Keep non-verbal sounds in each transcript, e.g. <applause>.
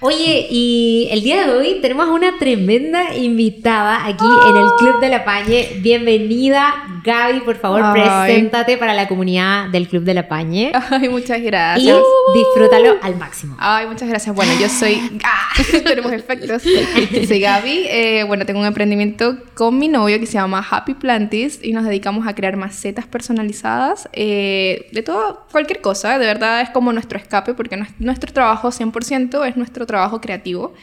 Oye, y el día de hoy tenemos una tremenda invitada aquí en el Club de la Pañe. Bienvenida, Gaby, por favor, preséntate para la comunidad del Club de la Pañe. Ay, muchas gracias. Y disfrútalo al máximo. Ay, muchas gracias. Bueno, yo soy... <laughs> <laughs> tenemos efectos. Soy Gaby. Eh, bueno, tengo un emprendimiento con mi novio que se llama Happy Plantis y nos dedicamos a crear macetas personalizadas eh, de todo, cualquier cosa. De verdad es como nuestro escape porque nuestro trabajo 100% es nuestro trabajo creativo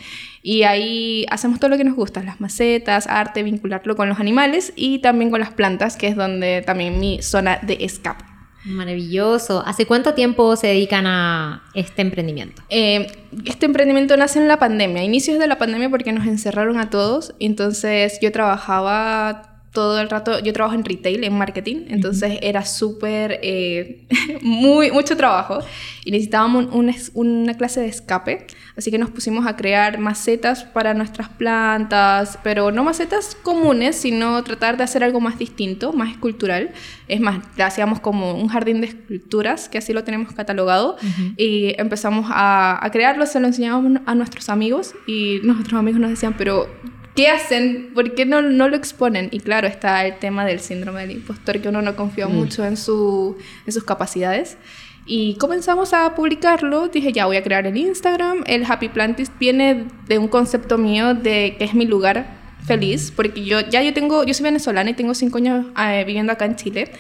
y ahí hacemos todo lo que nos gusta, las macetas, arte, vincularlo con los animales y también con las plantas, que es donde también mi zona de escape. Maravilloso. ¿Hace cuánto tiempo se dedican a este emprendimiento? Eh, este emprendimiento nace en la pandemia, inicios de la pandemia porque nos encerraron a todos. Entonces yo trabajaba todo el rato, yo trabajo en retail, en marketing, entonces era súper, eh, <laughs> muy, mucho trabajo y necesitábamos una clase de escape, así que nos pusimos a crear macetas para nuestras plantas, pero no macetas comunes, sino tratar de hacer algo más distinto, más escultural. Es más, hacíamos como un jardín de esculturas, que así lo tenemos catalogado, y empezamos a, a crearlo, se lo enseñábamos a nuestros amigos y nuestros amigos nos decían, pero ¿Qué hacen? ¿Por qué no, no, lo exponen? Y claro, está el tema del síndrome del impostor, que uno no confía mm. mucho en, su, en sus capacidades. Y comenzamos a publicarlo. Dije, ya voy a crear el Instagram. El Happy Plantist viene de un concepto mío de que es mi lugar feliz, porque yo ya yo tengo, yo soy venezolana y tengo cinco años eh, viviendo acá en Chile.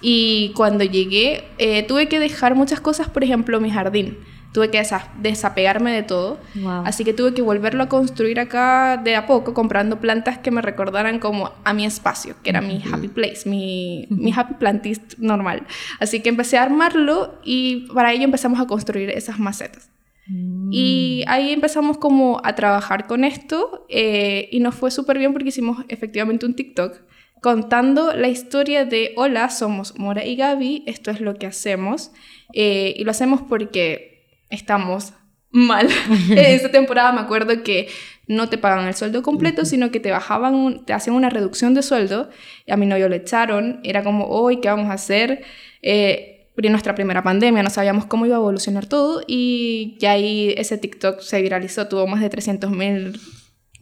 Y cuando llegué, eh, tuve que dejar muchas cosas, por ejemplo, mi jardín tuve que desapegarme de todo. Así que tuve que volverlo a construir acá de a poco, comprando plantas que me recordaran como a mi espacio, que era mi happy place, mi, mi happy plantist normal. Así que empecé a armarlo y para ello empezamos a construir esas macetas. Mm. Y ahí empezamos como a trabajar con esto eh, y nos fue súper bien porque hicimos efectivamente un TikTok contando la historia de hola, somos Mora y Gaby, esto es lo que hacemos eh, y lo hacemos porque estamos mal. <laughs> en esa temporada me acuerdo que no te pagan el sueldo completo, sino que te bajaban, te hacían una reducción de sueldo. Y a mi novio le echaron. Era como, hoy, ¿qué vamos a hacer? Eh, nuestra primera pandemia no sabíamos cómo iba a evolucionar todo. Y ya ahí ese TikTok se viralizó, tuvo más de 300 mil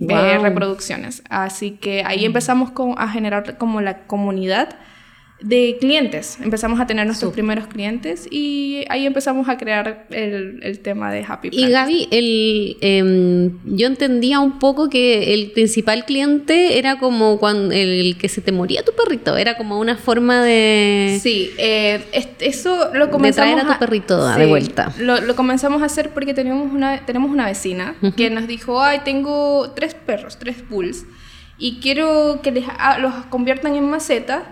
eh, reproducciones. Así que ahí empezamos a generar como la comunidad de clientes. Empezamos a tener nuestros primeros clientes y ahí empezamos a crear el, el tema de Happy Y Gaby, el, em, yo entendía un poco que el principal cliente era como cuando el que se te moría tu perrito, era como una forma de... Sí, eh, eso lo comenzamos de traer a tu perrito de vuelta. Lo, lo, comenzamos a hacer porque teníamos una, tenemos una vecina que nos dijo, ay, tengo tres perros, tres bulls, y quiero que les, los conviertan en maceta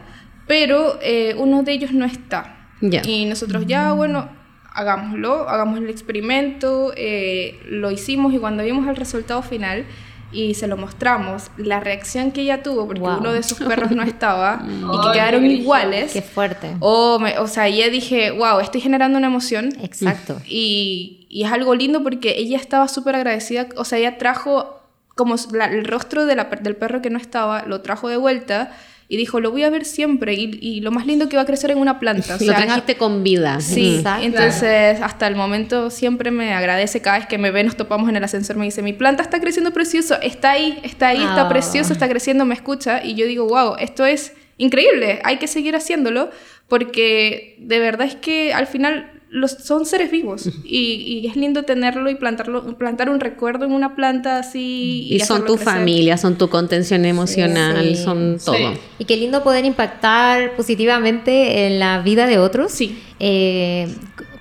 pero eh, uno de ellos no está. Y nosotros ya, bueno, hagámoslo, hagamos el experimento, eh, lo hicimos y cuando vimos el resultado final y se lo mostramos, la reacción que ella tuvo, porque uno de sus perros no estaba <laughs> y que quedaron iguales. Qué fuerte. O, o sea, ya dije, wow, estoy generando una emoción. Exacto. Y, y es algo lindo porque ella estaba súper agradecida, o sea, ella trajo como el rostro de la, del perro que no estaba, lo trajo de vuelta y dijo, lo voy a ver siempre y, lo más lindo que va a crecer en una planta. <laughs> O lo trajiste con vida. Sí, entonces hasta el momento siempre me agradece cada vez que me ve, nos topamos en el ascensor, me dice, mi planta está creciendo precioso, está ahí, está ahí, está ah. precioso, está creciendo, me escucha y yo digo, wow, esto es increíble, hay que seguir haciéndolo porque de verdad es que al final los, son seres vivos y, es lindo tenerlo y plantarlo, plantar un recuerdo en una planta así. Y, son tu familia, son tu contención emocional, son todo. Y qué lindo poder impactar positivamente en la vida de otros. Sí. Eh,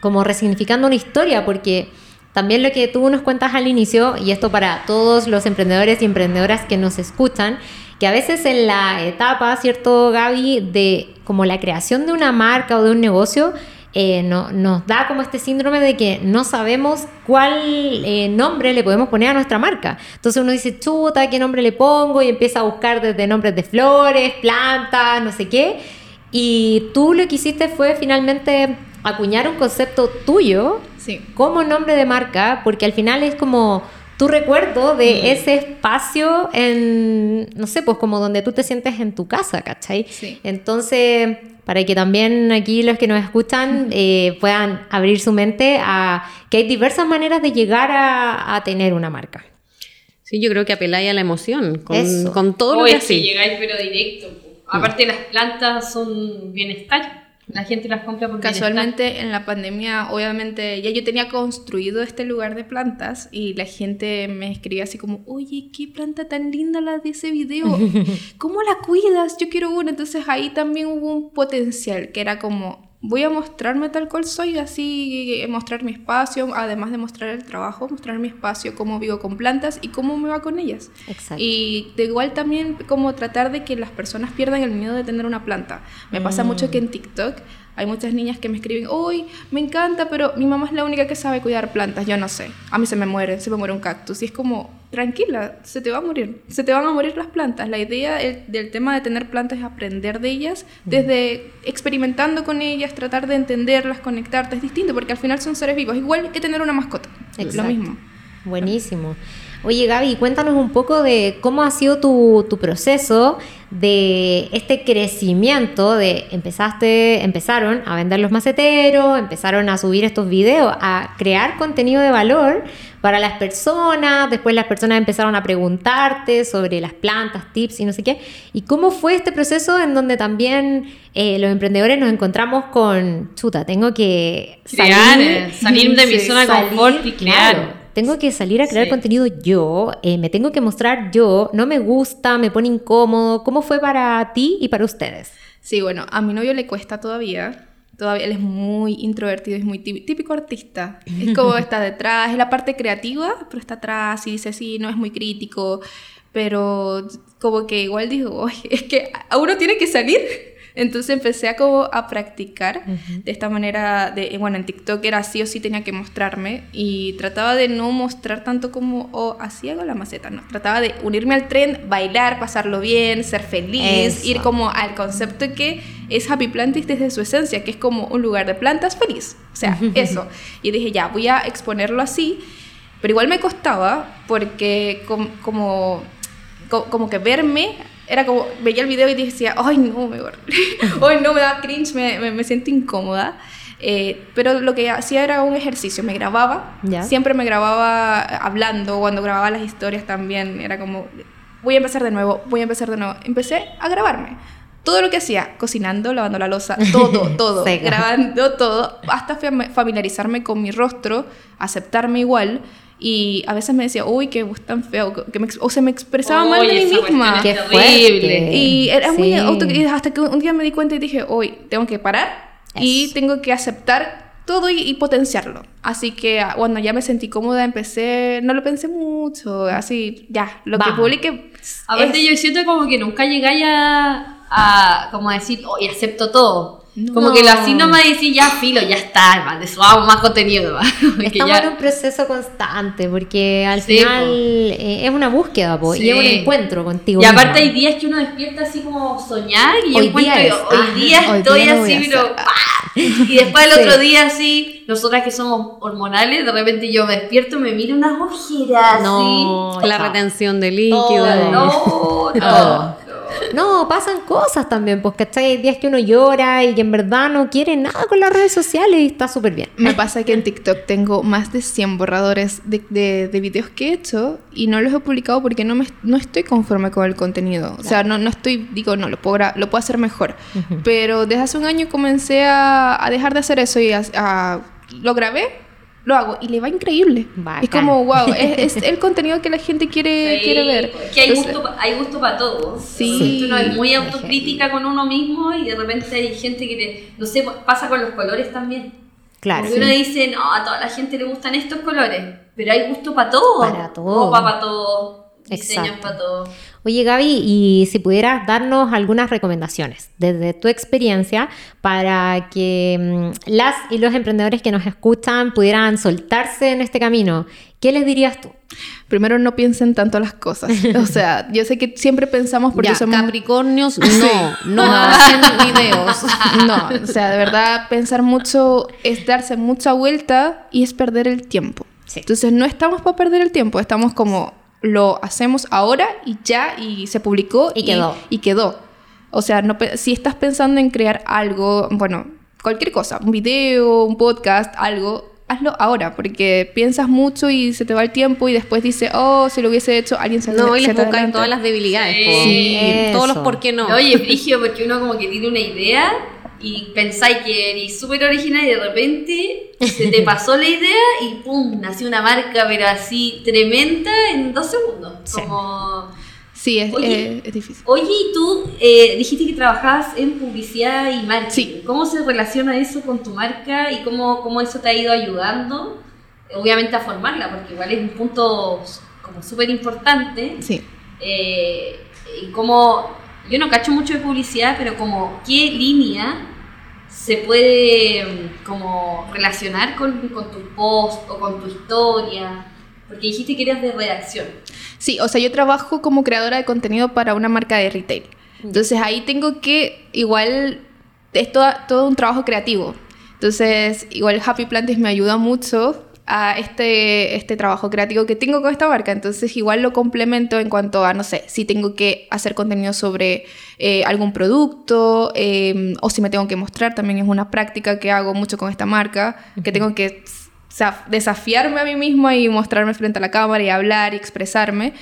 como resignificando una historia, porque también lo que tú nos cuentas al inicio, y esto para todos los emprendedores y emprendedoras que nos escuchan, que a veces en la etapa, ¿cierto, Gaby? De como la creación de una marca o de un negocio, eh, no, nos da como este síndrome de que no sabemos cuál eh, nombre le podemos poner a nuestra marca. Entonces uno dice, chuta, ¿qué nombre le pongo? Y empieza a buscar desde nombres de flores, plantas, no sé qué. Y tú lo que hiciste fue finalmente acuñar un concepto tuyo como nombre de marca, porque al final es como tu recuerdo de ese espacio en, no sé, pues como donde tú te sientes en tu casa, ¿cachai? Sí. Entonces, para que también aquí los que nos escuchan eh, puedan abrir su mente a que hay diversas maneras de llegar a, a tener una marca. Sí, yo creo que apeláis a la emoción con, Eso. con todo lo que es que así. llegáis pero directo. Aparte las plantas son bienestar. La gente las compra por bienestar. Casualmente en la pandemia, obviamente, ya yo tenía construido este lugar de plantas y la gente me escribía así como, oye, qué planta tan linda la de ese video, <laughs> ¿cómo la cuidas? Yo quiero una. Entonces ahí también hubo un potencial que era como, voy a mostrarme tal cual soy, así eh, mostrar mi espacio, además de mostrar el trabajo, mostrar mi espacio, cómo vivo con plantas y cómo me va con ellas. Exacto. Y de igual también como tratar de que las personas pierdan el miedo de tener una planta. Me pasa mucho que en TikTok hay muchas niñas que me escriben, uy, me encanta, pero mi mamá es la única que sabe cuidar plantas, yo no sé. A mí se me muere, se me muere un cactus. Y es como, tranquila, se te va a morir, se te van a morir las plantas. La idea el- del tema de tener plantas es aprender de ellas, desde experimentando con ellas, tratar de entenderlas, conectarte, es distinto, porque al final son seres vivos, igual que tener una mascota, lo Exacto. mismo. Buenísimo. Oye Gaby, cuéntanos un poco de cómo ha sido tu, tu proceso de este crecimiento de empezaste, empezaron a vender los maceteros, empezaron a subir estos videos, a crear contenido de valor para las personas, después las personas empezaron a preguntarte sobre las plantas, tips y no sé qué. ¿Y cómo fue este proceso en donde también eh, los emprendedores nos encontramos con, chuta, tengo que Crear, eh, salir de mi <laughs> Sí, zona de salir, confort y crear. claro. Tengo que salir a crear Sí. contenido yo, eh, me tengo que mostrar yo, no me gusta, me pone incómodo. ¿Cómo fue para ti y para ustedes? Sí, bueno, a mi novio le cuesta todavía. Todavía él es muy introvertido, es muy tí- típico artista. Es como <laughs> está detrás, es la parte creativa, pero está atrás y dice sí, no es muy crítico. Pero como que igual digo, "Oye, es que a uno tiene que salir. Entonces empecé a como a practicar de esta manera, de, bueno, en TikTok era sí o sí tenía que mostrarme y trataba de no mostrar tanto como, oh, así hago la maceta, no, trataba de unirme al tren, bailar, pasarlo bien, ser feliz, Eso. ir como al concepto que es Happy Plantis desde su esencia, que es como un lugar de plantas feliz, o sea, <laughs> eso. Y dije, ya, voy a exponerlo así, pero igual me costaba porque com- como, co- como que verme era como, veía el video y decía, ay no, me ay <laughs> no, me da cringe, me, me, me siento incómoda. Eh, pero lo que hacía era un ejercicio, me grababa, Ya. siempre me grababa hablando, cuando grababa las historias también, era como, voy a empezar de nuevo, voy a empezar de nuevo. Empecé a grabarme. Todo lo que hacía, cocinando, lavando la losa, todo, <laughs> todo, grabando todo, hasta fam- familiarizarme con mi rostro, aceptarme igual. Y a veces me decía, uy, qué voz tan feo, que me o se me expresaba mal de mí misma. Qué fuerte. Y era muy Sí. autocrítica hasta que un día me di cuenta y dije, hoy tengo que parar y tengo que aceptar todo y, y potenciarlo. Así que ah, cuando ya me sentí cómoda, empecé, no lo pensé mucho, así, ya, lo Vamos. que publique. Aparte es- yo siento como que nunca llegáis a, a como a decir, oye, acepto todo. No. Como que lo así nomás decir, ya filo, ya está, vale, subamos más contenido. ¿va? <laughs> Que Estamos ya- en un proceso constante porque al Sí, final po. eh, es una búsqueda po, y es un encuentro contigo. Y aparte hay días que uno despierta así como soñar y Hoy encuentro día es, hoy ah, día hoy estoy día. Y después el <laughs> Sí. otro día así, nosotras que somos hormonales, de repente yo me despierto, me miro unas ojeras No, así. La retención de líquido. Todo. No, no, <laughs> Todo. No. Pasan cosas también, pues, ¿cachai? Hay días que uno llora y que en verdad no quiere nada con las redes sociales y está súper bien. Me pasa que en TikTok tengo más de 100 borradores de, de, de videos que he hecho y no los he publicado porque no, me, no estoy conforme con el contenido. O sea, no, no estoy, digo, no, lo puedo, lo puedo hacer mejor. Pero desde hace un año comencé a, a dejar de hacer eso y a, a- lo grabé, lo hago y le va increíble. Bacán. Es como, wow, es, <laughs> es el contenido que la gente quiere, Sí, quiere ver. Que hay Entonces, gusto, hay gusto para todo. Sí. Uno es muy autocrítica con uno mismo y de repente hay gente que, te- no sé, pasa con los colores también. Claro. Porque uno dice, no, a toda la gente le gustan estos colores, pero hay gusto para todo. Para todo. Ropa para todo, diseños para todo. Oye Gaby, y si pudieras darnos algunas recomendaciones desde tu experiencia para que mm, las y los emprendedores que nos escuchan pudieran soltarse en este camino, ¿qué les dirías tú? Primero no piensen tanto las cosas. O sea, <laughs> yo sé que siempre pensamos porque Ya, somos... Capricornios, <laughs> no, no hacen videos. <laughs> No, o sea, de verdad pensar mucho es darse mucha vuelta y es perder el tiempo. Sí. Entonces no estamos para perder el tiempo, estamos como lo hacemos ahora y ya y se publicó Y quedó. Y, quedó. O sea, no, si estás pensando en crear algo, bueno, cualquier cosa, un video, un podcast, algo, hazlo ahora, porque piensas mucho y se te va el tiempo y después dices, oh, si lo hubiese hecho, alguien se No, y se les buscan todas las debilidades. Sí. po. Sí, Todos los por qué no. Oye, frigio, porque uno como que tiene una idea y pensáis que eres súper original y de repente se te <laughs> pasó la idea y pum, nació una marca, pero así tremenda en dos segundos. Sí. Como, Sí, es, Oye. es- es difícil. oye, y tú eh, dijiste que trabajabas en publicidad y marketing. Sí. ¿Cómo se relaciona eso con tu marca y cómo, cómo eso te ha ido ayudando? Obviamente a formarla, porque igual es un punto como súper importante. Sí. Eh, y como yo no cacho mucho de publicidad, pero como qué línea se puede mm, como relacionar con, con tu post o con tu historia, porque dijiste que eras de redacción. Sí, o sea, yo trabajo como creadora de contenido para una marca de retail. Entonces ahí tengo que, igual, es todo, todo un trabajo creativo. Entonces, igual Happy Plantis me ayuda mucho a este, este trabajo creativo que tengo con esta marca. Entonces, igual lo complemento en cuanto a, no sé, si tengo que hacer contenido sobre eh, algún producto eh, o si me tengo que mostrar, también es una práctica que hago mucho con esta marca, que tengo que o sea, desafiarme a mí misma y mostrarme frente a la cámara y hablar y expresarme.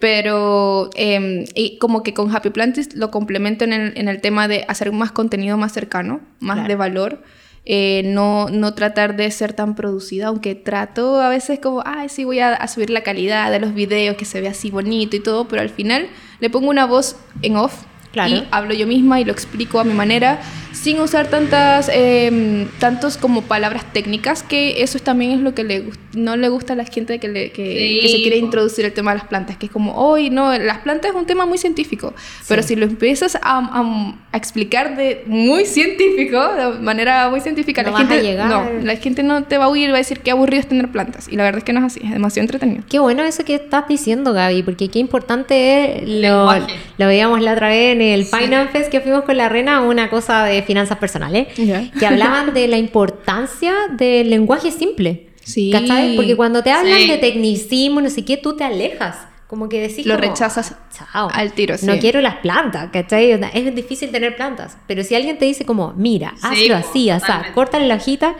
Pero eh, y como que con Happy Plantis lo complemento en el, en el tema de hacer más contenido más cercano, más Claro. de valor. Eh, no, no tratar de ser tan producida, aunque trato a veces como, ay, sí, voy a, a subir la calidad de los videos, que se ve así bonito y todo, pero al final le pongo una voz en off Claro. y hablo yo misma y lo explico a mi manera, sin usar tantas, eh, tantos como palabras técnicas, que eso es- también es lo que le, no le gusta a la gente que, le- que, Sí, que se quiere po. introducir el tema de las plantas, que es como, hoy no, las plantas es un tema muy científico, pero si lo empiezas a, a- a explicar de muy científico, de manera muy científica, No la vas a gente, llegar. no, la gente no te va a oír y va a decir qué aburrido es tener plantas, y la verdad es que no es así, es demasiado entretenido. Qué bueno eso que estás diciendo, Gaby, porque qué importante es, lo, Lenguaje. lo veíamos la otra vez en el Finance Fest que fuimos con la Rena, una cosa de finanzas personales, Ya. que hablaban de la importancia del lenguaje simple. Sí. ¿Cachai? Porque cuando te hablan Sí. de tecnicismo, no sé qué, tú te alejas. Como que decís Lo como, rechazas "Chao, al tiro, No sí. quiero las plantas, ¿cachai? Es difícil tener plantas. Pero si alguien te dice como, mira, Sí, hazlo po, así, así, córtale la hojita,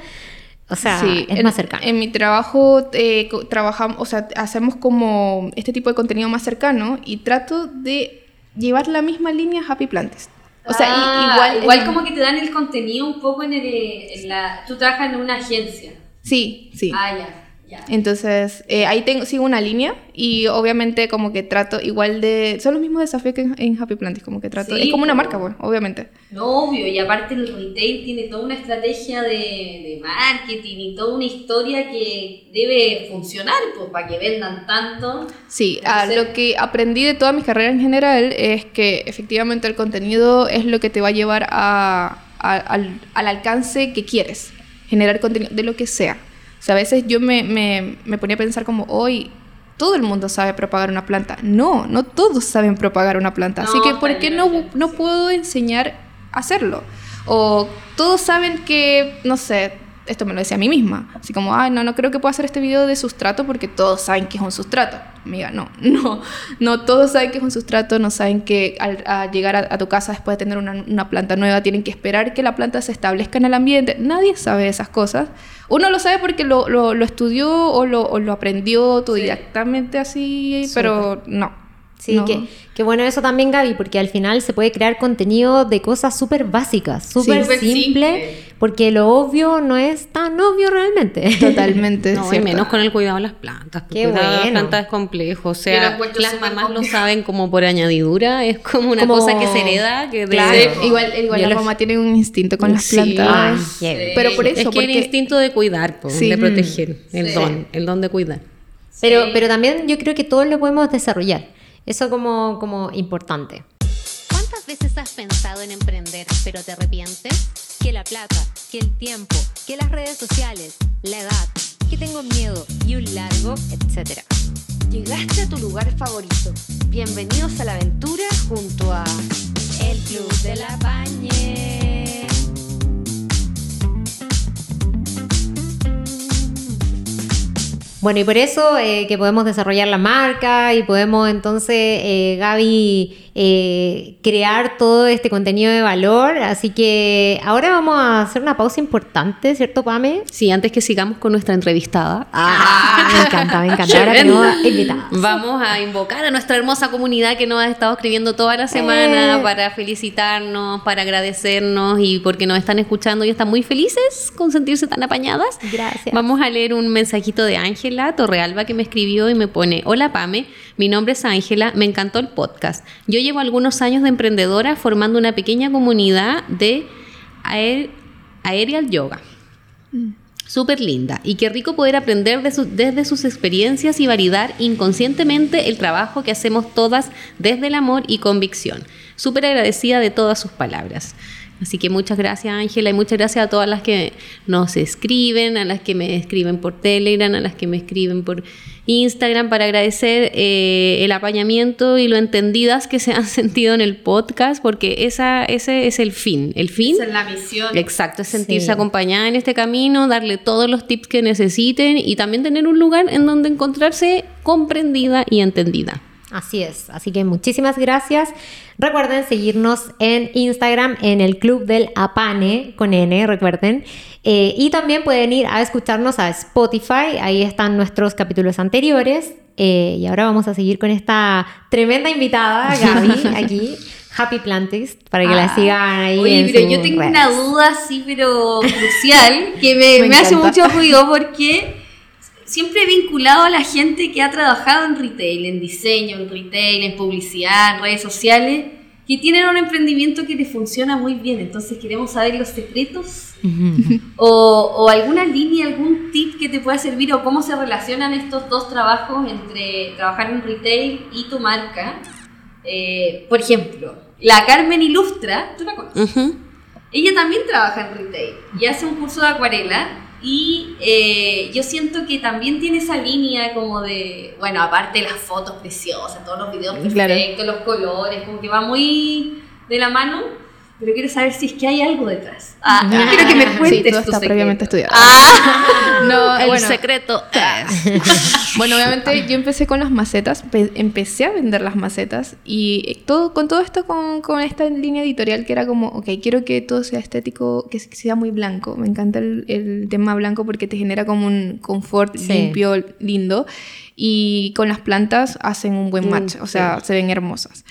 o sea, Sí, es en, más cercano. En mi trabajo eh, trabajamos, o sea, hacemos como este tipo de contenido más cercano y trato de llevar la misma línea a Happy Plantes. O sea, Ah, igual, igual en- como que te dan el contenido un poco en, el, en la... Tú trabajas en una agencia. Sí, sí. Ah, ya. Entonces, eh, ahí tengo, sigo una línea y obviamente como que trato igual de... Son los mismos desafíos que en, en Happy Plantes, como que trato... Sí, es como una marca, bueno, obviamente. No, obvio, y aparte el retail tiene toda una estrategia de, de marketing y toda una historia que debe funcionar, pues, para que vendan tanto. Sí, ah, lo que aprendí de toda mi carrera en general es que efectivamente el contenido es lo que te va a llevar a- a- al, al alcance que quieres, generar contenido de lo que sea. O sea, a veces yo me, me, me ponía a pensar como, hoy todo el mundo sabe propagar una planta. No, no todos saben propagar una planta. Así No, que, ¿por qué no, no puedo enseñar a hacerlo? O todos saben que, no sé, esto me lo decía a mí misma. Así como, ay, no, no creo que pueda hacer este video de sustrato porque todos saben que es un sustrato. Amiga, no, <laughs> no, no todos saben que es un sustrato, no saben que al, al llegar a, a tu casa después de tener una, una planta nueva tienen que esperar que la planta se establezca en el ambiente. Nadie sabe esas cosas. Uno lo sabe porque lo, lo, lo estudió o lo, o lo aprendió autodidactamente así, pero no. Sí, no. que, que bueno eso también, Gaby, porque al final se puede crear contenido de cosas súper básicas, súper Súper simple, simple. porque lo obvio no es tan obvio realmente. Totalmente. <laughs> No, y menos con el cuidado de las plantas. porque Qué cuidado de las bueno. plantas es complejo. O sea, las mamás lo saben como por añadidura. Es como una Como- cosa que se hereda. Que de- Claro. Sí. Igual, igual Yo la los- mamá tiene un instinto con las Sí. plantas. Ay, Sí. Pero por Es eso, que el instinto de cuidar, po, Sí. de proteger. El Sí. don, el don de cuidar. Pero, Sí. pero también yo creo que todos lo podemos desarrollar. Eso como, como importante. ¿Cuántas veces has pensado en emprender pero te arrepientes? Que la plata, que el tiempo, que las redes sociales, la edad, que tengo miedo y un largo, etcétera. Llegaste a tu lugar favorito. Bienvenidos a la aventura junto a El Club de la Bañe. Bueno, y por eso eh, que podemos desarrollar la marca y podemos entonces, eh, Gaby, eh, crear todo este contenido de valor. Así que ahora vamos a hacer una pausa importante, ¿cierto, Pame? Sí, antes que sigamos con nuestra entrevistada. <laughs> Ah, me encanta, me encanta. Ahora tenemos invitadas. Vamos a invocar a nuestra hermosa comunidad que nos ha estado escribiendo toda la semana Eh. para felicitarnos, para agradecernos y porque nos están escuchando y están muy felices con sentirse tan apañadas. Gracias. Vamos a leer un mensajito de Ángela Torrealba que me escribió y me pone, hola Pame, mi nombre es Ángela, me encantó el podcast. Yo llevo algunos años de emprendedora formando una pequeña comunidad de aer- aerial yoga. Súper linda. Y qué rico poder aprender de su- desde sus experiencias y validar inconscientemente el trabajo que hacemos todas desde el amor y convicción. Súper agradecida de todas sus palabras. Así que muchas gracias Ángela y muchas gracias a todas las que nos escriben, a las que me escriben por Telegram, a las que me escriben por Instagram para agradecer eh, el apañamiento y lo entendidas que se han <laughs> sentido en el podcast porque esa, ese es el fin. El fin Esa es la misión. Exacto, es sentirse Sí. acompañada en este camino, darle todos los tips que necesiten y también tener un lugar en donde encontrarse comprendida y entendida. Así es, así que muchísimas gracias. Recuerden seguirnos en Instagram en el Club del Apane con N, recuerden. Eh, y también pueden ir a escucharnos a Spotify, ahí están nuestros capítulos anteriores. Eh, y ahora vamos a seguir con esta tremenda invitada, <laughs> Gaby, aquí, Happy Plantist, para que la Ah. sigan ahí. Oye, en pero yo tengo redes. una duda así, pero crucial, que me, <laughs> Me me hace mucho ruido porque siempre he vinculado a la gente que ha trabajado en retail, en diseño, en retail, en publicidad, en redes sociales, que tienen un emprendimiento que les funciona muy bien. Entonces queremos saber los secretos o, o alguna línea, algún tip que te pueda servir o cómo se relacionan estos dos trabajos entre trabajar en retail y tu marca. Eh, por ejemplo, la Carmen Ilustra, ¿tú la conoces? Ella también trabaja en retail y hace un curso de acuarela y eh, yo siento que también tiene esa línea como de, bueno, aparte de las fotos preciosas, todos los videos Claro. perfectos, los colores, como que va muy de la mano, pero quiero saber si es que hay algo detrás. Ah, yo quiero que me Sí, cuentes todo tu está secreto. previamente estudiado. Ah, No, El bueno, secreto es... <laughs> Bueno, obviamente yo empecé con las macetas, pe- empecé a vender las macetas y todo con todo esto con, con esta línea editorial que era como, ok, quiero que todo sea estético, que sea muy blanco. Me encanta el, el tema blanco porque te genera como un confort Sí. limpio, lindo y con las plantas hacen un buen Mm, match, o sea, se ven hermosas.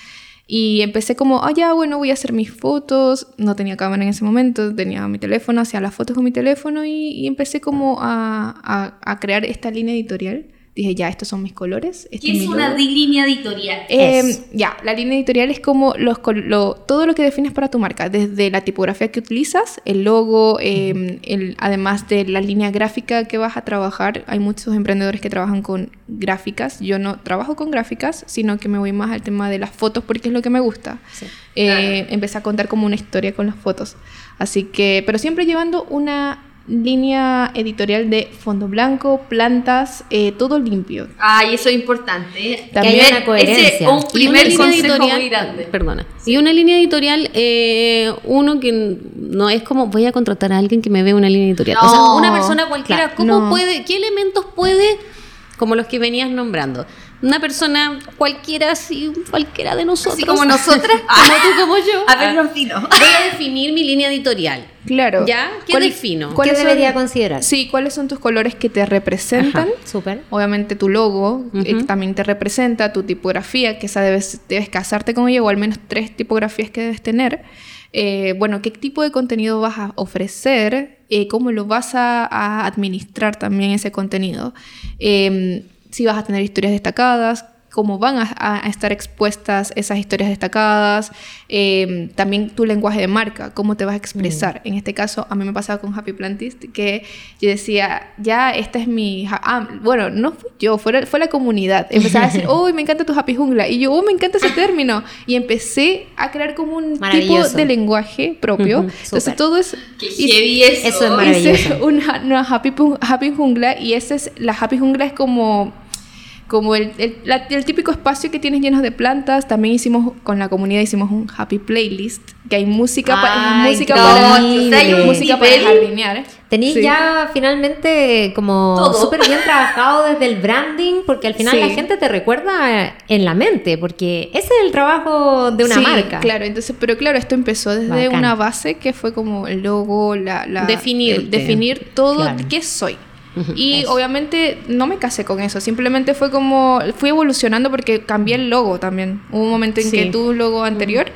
Y empecé como, ah, ya, bueno, voy a hacer mis fotos. No tenía cámara en ese momento, tenía mi teléfono, hacía las fotos con mi teléfono y, empecé como a- a crear esta línea editorial. Dije, ya, estos son mis colores. Este ¿Qué es una logo. línea editorial? Eh, ya, la línea editorial es como los, lo- todo lo que defines para tu marca, desde la tipografía que utilizas, el logo, eh, el- además de la línea gráfica que vas a trabajar. Hay muchos emprendedores que trabajan con gráficas. Yo no trabajo con gráficas, sino que me voy más al tema de las fotos porque es lo que me gusta. Sí. Eh, Empecé a contar como una historia con las fotos. Así que, pero siempre llevando una línea editorial de fondo blanco, plantas, eh, todo limpio. Ay, eso es importante. También Primer- una coherencia. Un Y una primer línea consejo editorial, muy grande. perdona, y una línea editorial, eh, uno que no es como voy a contratar a alguien que me vea una línea editorial. o sea, No, una persona cualquiera, claro, ¿cómo no. puede, qué elementos puede, como los que venías nombrando? Una persona cualquiera, así, cualquiera de nosotros. Así como nosotras. <laughs> como tú, como yo. A ver, Ah. Voy a definir mi línea editorial. Claro. ¿Ya? ¿Qué ¿Cuál- defino? ¿Qué ¿Cuáles son- debería considerar? Sí, ¿cuáles son tus colores que te representan? Súper. Obviamente tu logo eh, Ujú. también te representa, tu tipografía, que esa debes, debes casarte con ella, o al menos tres tipografías que debes tener. Eh, bueno, qué tipo de contenido vas a ofrecer, Eh, cómo lo vas a, a administrar también ese contenido. Eh, si vas a tener historias destacadas, cómo van a, a estar expuestas esas historias destacadas, Eh, también tu lenguaje de marca, cómo te vas a expresar. En este caso, a mí me pasaba con Happy Plantist, que yo decía, ya, esta es mi... Ah, bueno, no fui yo, fue, la- fue la comunidad. Empezaba a decir, <laughs> oh, me encanta tu Happy Jungla. Y yo, oh, me encanta ese término. Y empecé a crear como un tipo de lenguaje propio. Entonces, todo es... Qué y- eso. Eso es maravilloso. Hice una, una happy, happy Jungla y esa es... La Happy Jungla es como como el, el, la- el típico espacio que tienes lleno de plantas. También hicimos, con la comunidad hicimos un happy playlist, que hay música, pa- Ay, música para, hay música para jardinear. Tenéis Sí. ya finalmente como súper bien <laughs> trabajado desde el branding, porque al final Sí. la gente te recuerda en la mente, porque ese es el trabajo de una Sí, marca. Claro, entonces, pero claro, esto empezó desde Bacán. una base que fue como el logo, la, la Definirte. el definir todo Claro. qué soy. Y Eso. obviamente no me casé con eso, simplemente fue como, fui evolucionando porque cambié el logo también. Hubo un momento en Sí. que tuve un logo anterior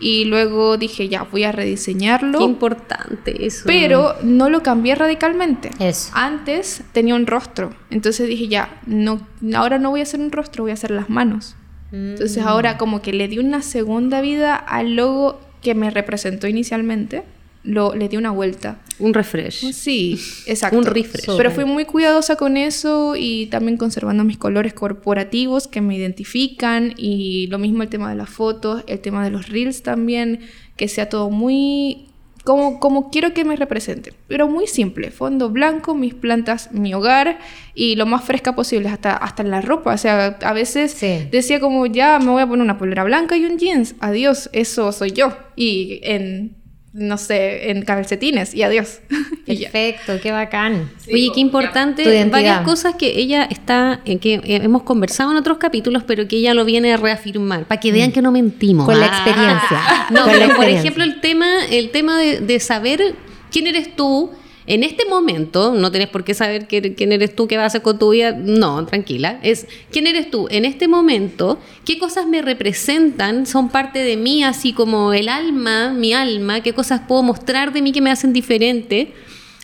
y luego dije, ya, voy a Qué rediseñarlo, importante eso. pero no lo cambié radicalmente. Eso. Antes tenía un rostro, entonces dije, ya, no, ahora no voy a hacer un rostro, voy a hacer las manos. Entonces ahora como que le di una segunda vida al logo que me representó inicialmente, lo, le di una vuelta. Un refresh. Sí, <laughs> exacto. Un refresh. Pero fui muy cuidadosa con eso y también conservando mis colores corporativos que me identifican y lo mismo el tema de las fotos, el tema de los reels también, que sea todo muy como, como quiero que me represente, pero muy simple, fondo blanco, mis plantas, mi hogar y lo más fresca posible, hasta, hasta en la ropa, o sea, a veces Sí. decía como ya me voy a poner una polera blanca y un jeans, adiós, eso soy yo, y en, no sé, en calcetines y adiós. <laughs> Perfecto, qué bacán. Oye, qué importante, varias cosas que ella está, en que hemos conversado en otros capítulos, pero que ella lo viene a reafirmar, para que vean que no mentimos. Con la Ah. experiencia. <laughs> No, Con la pero por ejemplo el tema, el tema de, de saber quién eres tú en este momento, no tenés por qué saber qué- quién eres tú, qué vas a hacer con tu vida, no, tranquila, es quién eres tú en este momento, qué cosas me representan, son parte de mí, así como el alma, mi alma, qué cosas puedo mostrar de mí que me hacen diferente.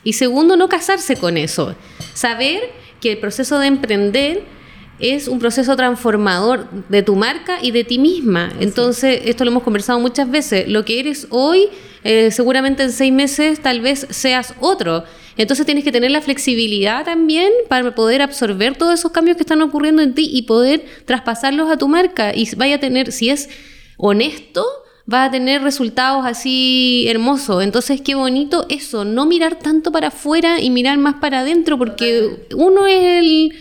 Y segundo, no casarse con eso, saber que el proceso de emprender es un proceso transformador de tu marca y de ti misma. Entonces, esto lo hemos conversado muchas veces. Lo que eres hoy, eh, seguramente en seis meses tal vez seas otro. Entonces tienes que tener la flexibilidad también para poder absorber todos esos cambios que están ocurriendo en ti y poder traspasarlos a tu marca. Y vaya a tener, si es honesto, va a tener resultados así hermosos. Entonces, qué bonito eso, no mirar tanto para afuera y mirar más para adentro, porque uno es el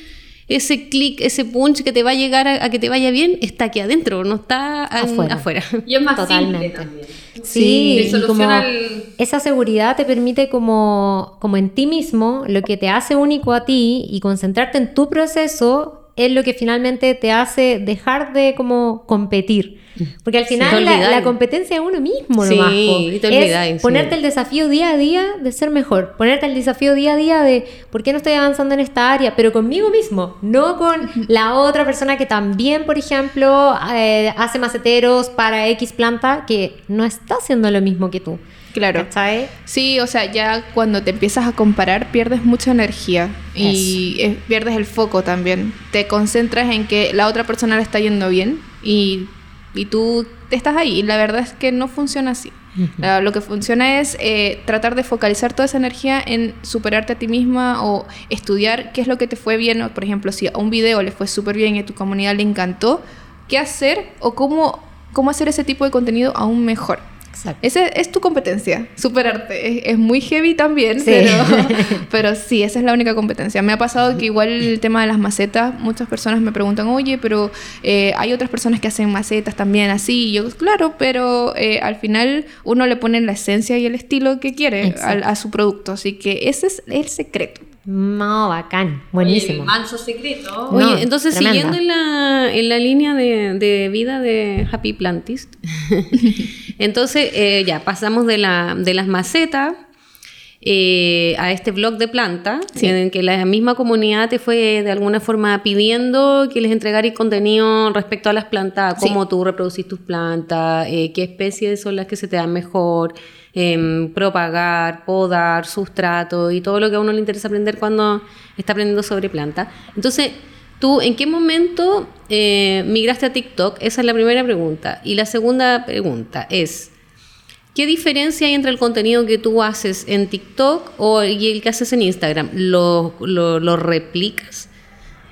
ese clic, ese punch que te va a llegar a, a que te vaya bien, está aquí adentro, no está Afuera. afuera. Y es más Totalmente. simple también. Sí, y como el- esa seguridad te permite como, como en ti mismo, lo que te hace único a ti y concentrarte en tu proceso es lo que finalmente te hace dejar de como competir. Porque al final la, competencia es uno mismo Sí, nomás, y te Es olvidáis, sí. ponerte el desafío día a día de ser mejor, ponerte el desafío día a día de por qué no estoy avanzando en esta área, pero conmigo mismo, no con la otra persona que también, por ejemplo, eh, hace maceteros para X planta que no está haciendo lo mismo que tú. Claro. ¿Cachai? Sí, o sea, ya cuando te empiezas a comparar pierdes mucha energía y pierdes el foco también. Te concentras en que la otra persona le está yendo bien y, y tú estás ahí. Y la verdad es que no funciona así. Ah, lo que funciona es eh, tratar de focalizar toda esa energía en superarte a ti misma o estudiar qué es lo que te fue bien. O, por ejemplo, si a un video le fue súper bien y a tu comunidad le encantó, qué hacer o cómo, cómo hacer ese tipo de contenido aún mejor. Exacto. Esa es tu competencia, superarte. Es, es muy heavy también, Sí. pero, <laughs> pero sí, esa es la única competencia. Me ha pasado que igual el tema de las macetas, muchas personas me preguntan, oye, pero eh, hay otras personas que hacen macetas también así. Y yo, claro, pero eh, al final uno le pone la esencia y el estilo que quiere Exacto. a, su producto. Así que ese es el secreto. No, bacán, Oye, buenísimo. el manso secreto. Oye, No, entonces tremenda. siguiendo en la, en la línea de, de vida de Happy Plantist, <laughs> entonces eh, ya pasamos de, la, de las macetas eh, a este blog de planta, en que la misma comunidad te fue de alguna forma pidiendo que les entregarais contenido respecto a las plantas, Sí. cómo tú reproducís tus plantas, eh, qué especies son las que se te dan mejor, em, propagar, podar, sustrato y todo lo que a uno le interesa aprender cuando está aprendiendo sobre planta. Entonces, ¿tú en qué momento eh, migraste a TikTok? Esa es la primera pregunta. Y la segunda pregunta es, ¿qué diferencia hay entre el contenido que tú haces en TikTok o, y el que haces en Instagram? ¿Lo, lo, lo replicas?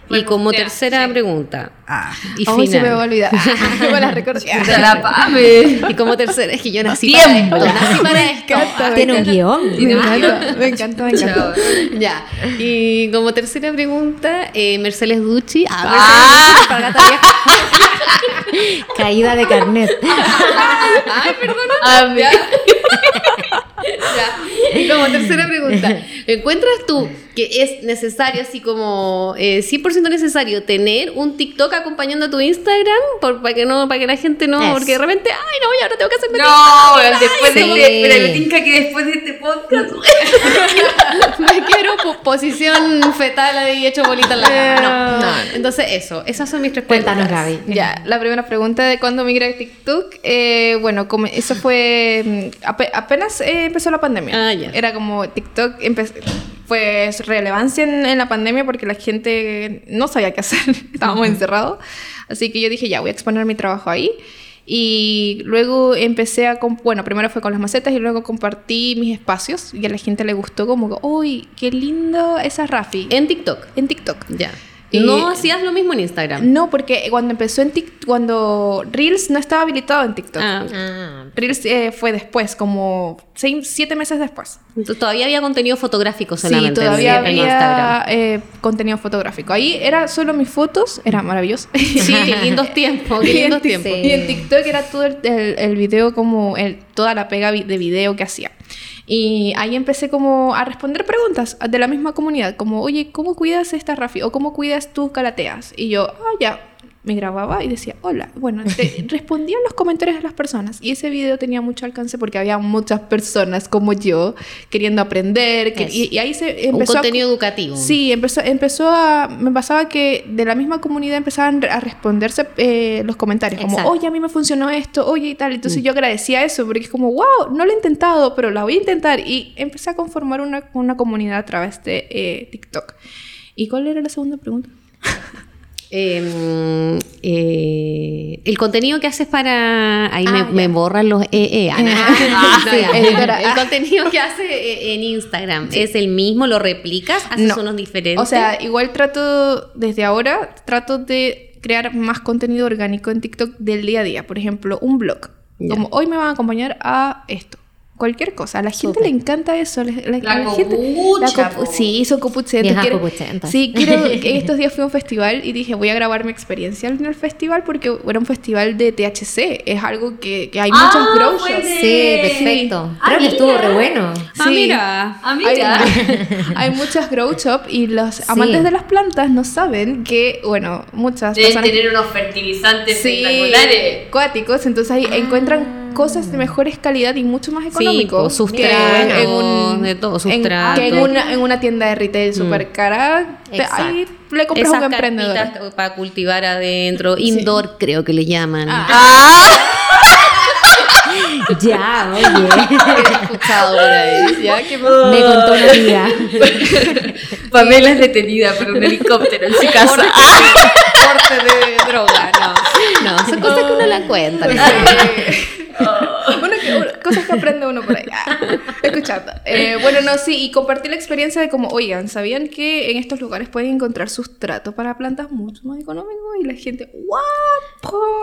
Y como Repostear, tercera sí. pregunta, ah, y Hoy se me va a final. olvidar. <laughs> <laughs> me la recordé. La Pame. Y como tercera, es que yo nací Tiempo. para esto, nací para esto. encanta, Tiene un guion. Me encanta, me encanta, me encanta. Ya, y como tercera pregunta, eh, Mercedes Ducci. Ah, Ah. Mercedes Ducci, para. <laughs> Caída de carnet. Ay, perdón. Ya. Y como tercera pregunta, ¿encuentras tú que es necesario, así como eh, 100% necesario, tener un TikTok acompañando a tu Instagram? Por, para, que no, para que la gente no, Es. porque de repente, ay, no, y ahora tengo que hacerme No, weón, después Sí. de este, pero me tinca que después de este podcast, TikTok. <laughs> Me quiero po- posición fetal ahí hecho bolita en la cama. No, no. Entonces, eso, esas son mis tres Cuéntanos, preguntas. Gaby. Ya, la primera pregunta de cuándo migré a TikTok, eh, bueno, como eso fue mm, ape- apenas eh, empezó la pandemia. Ah, ya. Era como TikTok su relevancia en, en la pandemia porque la gente no sabía qué hacer, <laughs> estábamos encerrados. Así que yo dije, ya, voy a exponer mi trabajo ahí. Y luego empecé a, bueno, primero fue con las macetas y luego compartí mis espacios y a la gente le gustó como, uy, qué lindo esa Rafi. En TikTok. en TikTok. Ya. No hacías lo mismo en Instagram. No, porque cuando empezó en TikTok, cuando Reels no estaba habilitado en TikTok. Ah, Ah, Reels eh, fue después, como seis, siete meses después. entonces todavía había contenido fotográfico solamente sí, todavía en, en Instagram. había eh, contenido fotográfico. Ahí era solo mis fotos, era maravilloso. <laughs> Sí, qué <laughs> lindos tiempos, qué Y en lindos tiempos. Y en TikTok era todo el, el- el video como el, toda la pega de video que hacía. Y ahí empecé como a responder preguntas de la misma comunidad, como, oye, ¿cómo cuidas esta Rafi? O ¿cómo cuidas tus calateas? Y yo, ah, ya, me grababa y decía, hola. Bueno, te- <laughs> respondía en los comentarios de las personas. Y ese video tenía mucho alcance porque había muchas personas como yo queriendo aprender. que- y, y ahí se Un empezó a- contenido educativo. Sí, empezó, empezó a... Me pasaba que de la misma comunidad empezaban a responderse eh, los comentarios. Como, Exacto. oye, a mí me funcionó esto, oye y tal. Entonces yo agradecía eso porque es como, wow, no lo he intentado, pero la voy a intentar. Y empecé a conformar una, una comunidad a través de eh, TikTok. ¿Y cuál era la segunda pregunta? Eh, eh, el contenido que haces para. Ahí me, Ah, me borran los <laughs> EE. Ah, sí. El contenido que haces eh, en Instagram es el mismo, lo replicas, haces No. unos diferentes. O sea, igual trato, desde ahora, trato de crear más contenido orgánico en TikTok del día a día. Por ejemplo, un blog. Ya. Como hoy me van a acompañar a esto. Cualquier cosa. A la gente le encanta eso. la- La la gente- copucha, la copu- po. Sí, copuchentas. Viejas Quiero-. Sí, quiero... <laughs> estos días fui a un festival y dije, voy a grabar mi experiencia en el festival porque era un festival de THC. Es algo que, que hay Ah, muchos grow fue shops. de- sí, perfecto. Ah, Creo que estuvo re bueno. Ah, sí. mira. Ah, Hay, mira. <laughs> hay muchas grow shop y los amantes de las plantas no saben que, bueno, muchas Deben personas tener unos fertilizantes sí, espectaculares. acuáticos, entonces ahí encuentran cosas de mejores calidad y mucho más Sí, económico. po, que sustrato, de todo, en- sustrato. que en una, en una tienda de retail súper cara, te- ahí le compras Esas un emprendedor. para cultivar adentro, indoor creo que le llaman. <laughs> Ya, oye. He escuchado por ahí. ¿ya? Me contó una amiga. <laughs> Pamela es detenida por un helicóptero en su casa. <laughs> Corte de droga, no. No, son cosas que uno la cuenta. <laughs> Bueno, que- cosas que aprende uno por ahí. Ah, escuchando. Eh, bueno, no, sí, y compartir la experiencia de como, oigan, ¿sabían que en estos lugares pueden encontrar sustrato para plantas mucho más económico? Y la gente, ¿what?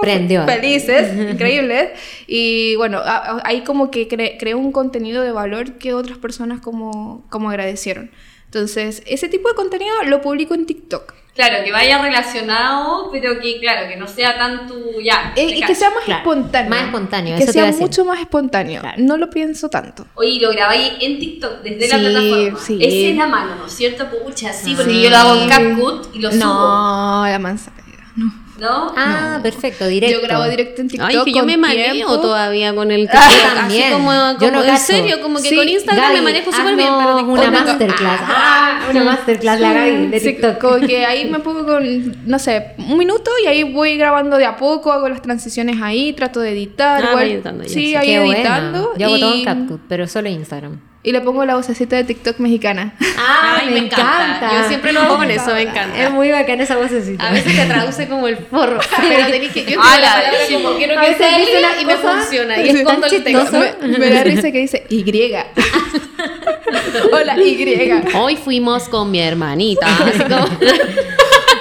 Prendió. Felices, <laughs> increíbles. Y bueno, ahí como que cre- creó un contenido de valor que otras personas como, como agradecieron. Entonces, ese tipo de contenido lo publico en TikTok. Claro, que vaya relacionado, pero que, claro, que no sea tanto ya. Eh, te y que sea más Claro, espontáneo. más espontáneo, Que eso te iba sea a decir. mucho más espontáneo. Claro. No lo pienso tanto. Oye, lo grabáis en TikTok desde la Sí, plataforma. sí. Esa es la mano, ¿no es cierto? Pucha, sí, porque Sí. yo lo hago en CapCut y lo subo. No, la manzana. No. ¿No? Ah, perfecto, directo. Yo grabo directo en TikTok. Ay, que yo me tiempo. todavía con el <laughs> Ah, TikTok. también. como, Yo no en serio, como que Sí, con Instagram Gaby, me manejo súper bien, haznos pero TikTok una masterclass. Ah, una masterclass la Gaby de Sí, TikTok. como que ahí me <laughs> pongo con, no sé, un minuto y ahí voy grabando de a poco, hago las transiciones ahí, trato de editar. Ah, igual, voy editando ya, sí, sí. ahí editando. Yo hago todo en CapCut, pero solo Instagram. Y le pongo la vocecita de TikTok mexicana. Ah, Ay, <laughs> me encanta. Yo siempre lo hago con eso, me encanta. Es muy bacana esa vocecita. A veces te traduce como el forro, <laughs> pero tenés que... Yo tengo Ah, la la palabra sí. como quiero que una y me funciona. Y tan escondo el texto. me, me da risa que dice Y. <laughs> Hola, Y. Hoy fuimos con mi hermanita.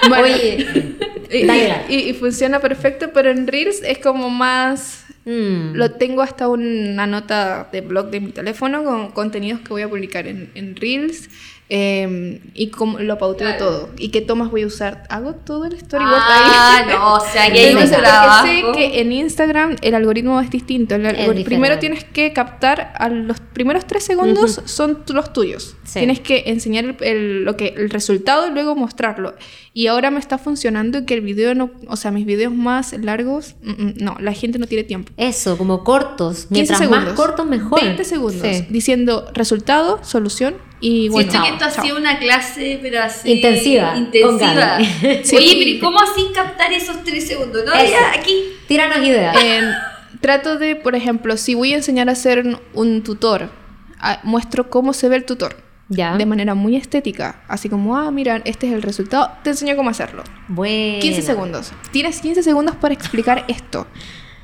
Bueno, Oye, y- y funciona perfecto, pero en Reels es como más... Mm. Lo tengo hasta una nota de blog de mi teléfono con contenidos que voy a publicar en, en Reels eh, y como lo pauteo Claro. todo. ¿Y qué tomas voy a usar? Hago todo el storyboard Ah, ahí. no, o sea, <laughs> que hay un trabajo. sé que en Instagram el algoritmo es distinto. El primero tienes que captar a los primeros tres segundos son los tuyos. Sí. Tienes que enseñar el, el- lo que, el resultado y luego mostrarlo. Y ahora me está funcionando que el video no, o sea, mis videos más largos, mm, mm, no, la gente no tiene tiempo. Eso, como cortos. 15 Mientras segundos. más cortos, mejor. 20 segundos. Sí. Diciendo resultado, solución y bueno. Siento que esto ha sido una clase, pero así. Intensiva, Intensiva. Sí. <laughs> Oye, pero ¿y ¿cómo así captar esos tres segundos? No, Eso. ya, aquí. Tíranos ideas. Eh, trato de, por ejemplo, si voy a enseñar a hacer un, tutor, ah, muestro cómo se ve el tutor. Ya. De manera muy estética. Así como, ah, mira, este es el resultado. Te enseño cómo hacerlo. Bueno. 15 segundos. Tienes 15 segundos para explicar <gasps> esto.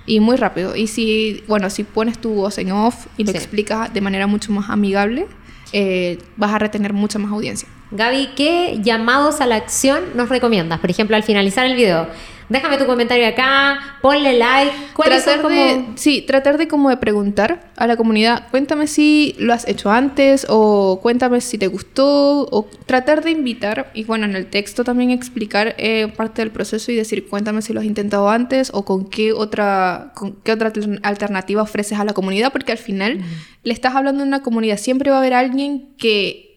Y muy rápido. Y si, bueno, si pones tu voz en off y lo Sí. explicas de manera mucho más amigable, eh, vas a retener mucha más audiencia. Gaby, ¿qué llamados a la acción nos recomiendas? Por ejemplo, al finalizar el video, déjame tu comentario acá, ponle like. ¿Cuáles son tratar como...? de, sí, tratar de como de preguntar a la comunidad, cuéntame si lo has hecho antes o cuéntame si te gustó o tratar de invitar y bueno, en el texto también explicar eh, parte del proceso y decir cuéntame si lo has intentado antes o con qué otra, con qué otra altern- alternativa ofreces a la comunidad porque al final le estás hablando a una comunidad, siempre va a haber alguien que